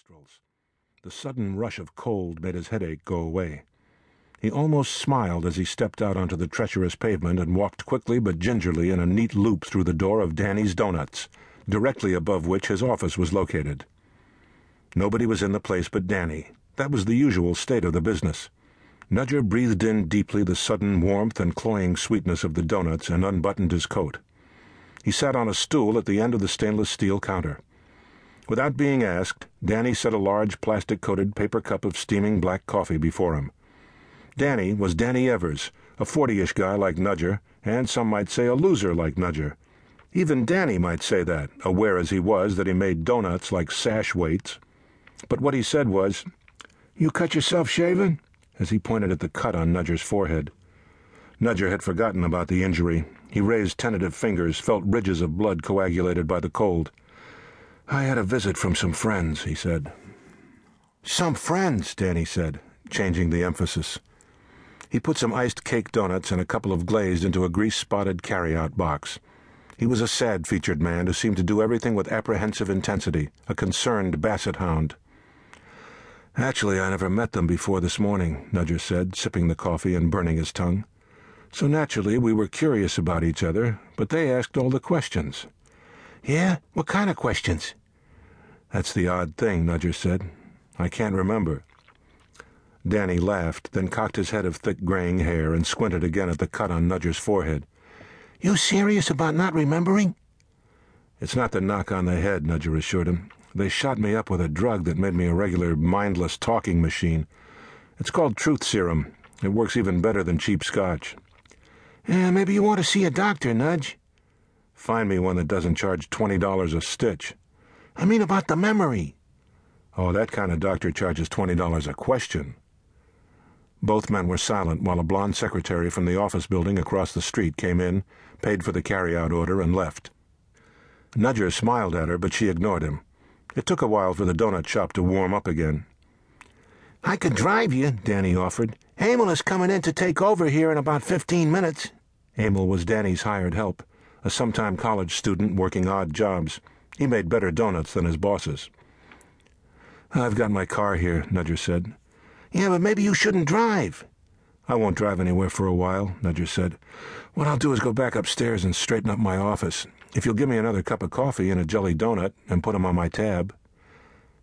nostrils. The sudden rush of cold made his headache go away. He almost smiled as he stepped out onto the treacherous pavement and walked quickly but gingerly in a neat loop through the door of Danny's Donuts, directly above which his office was located. Nobody was in the place but Danny. That was the usual state of the business. Nudger breathed in deeply the sudden warmth and cloying sweetness of the donuts and unbuttoned his coat. He sat on a stool at the end of the stainless steel counter. Without being asked, Danny set a large plastic coated paper cup of steaming black coffee before him. Danny was Danny Evers, a forty-ish guy like Nudger, and some might say a loser like Nudger. Even Danny might say that, aware as he was that he made donuts like sash weights. But what he said was, You cut yourself shaving? as he pointed at the cut on Nudger's forehead. Nudger had forgotten about the injury. He raised tentative fingers, felt ridges of blood coagulated by the cold. I had a visit from some friends, he said. Some friends, Danny said, changing the emphasis. He put some iced cake donuts and a couple of glazed into a grease spotted carry-out box. He was a sad featured man who seemed to do everything with apprehensive intensity, a concerned basset hound. Actually, I never met them before this morning, Nudger said, sipping the coffee and burning his tongue. So naturally, we were curious about each other, but they asked all the questions. Yeah? What kind of questions? That's the odd thing, Nudger said. I can't remember. Danny laughed, then cocked his head of thick graying hair and squinted again at the cut on Nudger's forehead. You serious about not remembering? It's not the knock on the head, Nudger assured him. They shot me up with a drug that made me a regular mindless talking machine. It's called truth serum. It works even better than cheap scotch. Eh, maybe you want to see a doctor, Nudge. Find me one that doesn't charge $20 a stitch. I mean about the memory. Oh, that kind of doctor charges $20 a question. Both men were silent while a blonde secretary from the office building across the street came in, paid for the carry-out order, and left. Nudger smiled at her, but she ignored him. It took a while for the donut shop to warm up again. I could drive you, Danny offered. Emil is coming in to take over here in about fifteen minutes. Emil was Danny's hired help, a sometime college student working odd jobs. He made better donuts than his bosses. I've got my car here, Nudger said. Yeah, but maybe you shouldn't drive. I won't drive anywhere for a while, Nudger said. What I'll do is go back upstairs and straighten up my office. If you'll give me another cup of coffee and a jelly donut and put 'em on my tab.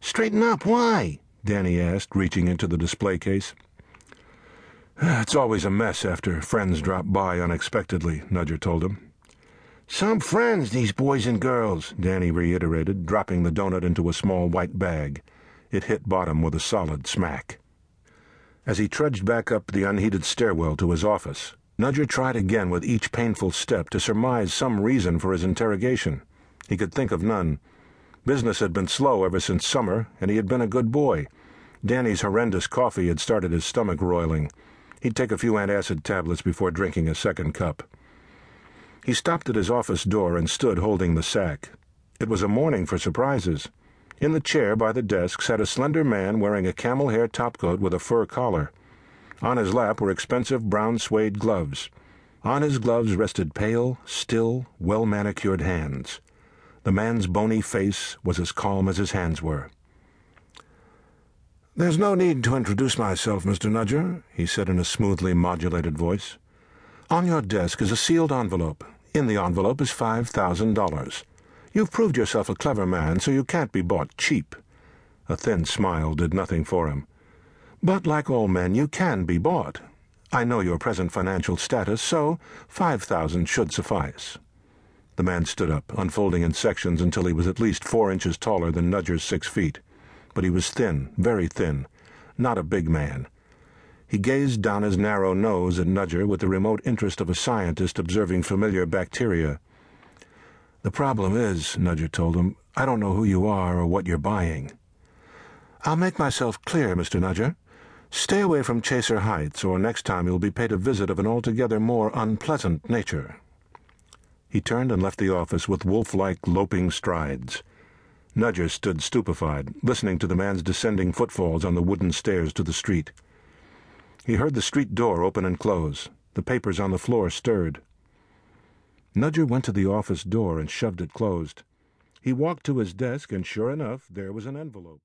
Straighten up? Why? Danny asked, reaching into the display case. It's always a mess after friends drop by unexpectedly, Nudger told him. Some friends, these boys and girls, Danny reiterated, dropping the donut into a small white bag. It hit bottom with a solid smack. As he trudged back up the unheated stairwell to his office, Nudger tried again with each painful step to surmise some reason for his interrogation. He could think of none. Business had been slow ever since summer, and he had been a good boy. Danny's horrendous coffee had started his stomach roiling. He'd take a few antacid tablets before drinking a second cup. He stopped at his office door and stood holding the sack. It was a morning for surprises. In the chair by the desk sat a slender man wearing a camel hair topcoat with a fur collar. On his lap were expensive brown suede gloves. On his gloves rested pale, still, well manicured hands. The man's bony face was as calm as his hands were. There's no need to introduce myself, Mr. Nudger, he said in a smoothly modulated voice. On your desk is a sealed envelope. In the envelope is five thousand dollars. You've proved yourself a clever man, so you can't be bought cheap. A thin smile did nothing for him. But like all men, you can be bought. I know your present financial status, so five thousand should suffice. The man stood up, unfolding in sections until he was at least four inches taller than Nudger's six feet. But he was thin, very thin, not a big man. He gazed down his narrow nose at Nudger with the remote interest of a scientist observing familiar bacteria. The problem is, Nudger told him, I don't know who you are or what you're buying. I'll make myself clear, Mr. Nudger. Stay away from Chaser Heights, or next time you'll be paid a visit of an altogether more unpleasant nature. He turned and left the office with wolf-like loping strides. Nudger stood stupefied, listening to the man's descending footfalls on the wooden stairs to the street. He heard the street door open and close. The papers on the floor stirred. Nudger went to the office door and shoved it closed. He walked to his desk, and sure enough, there was an envelope.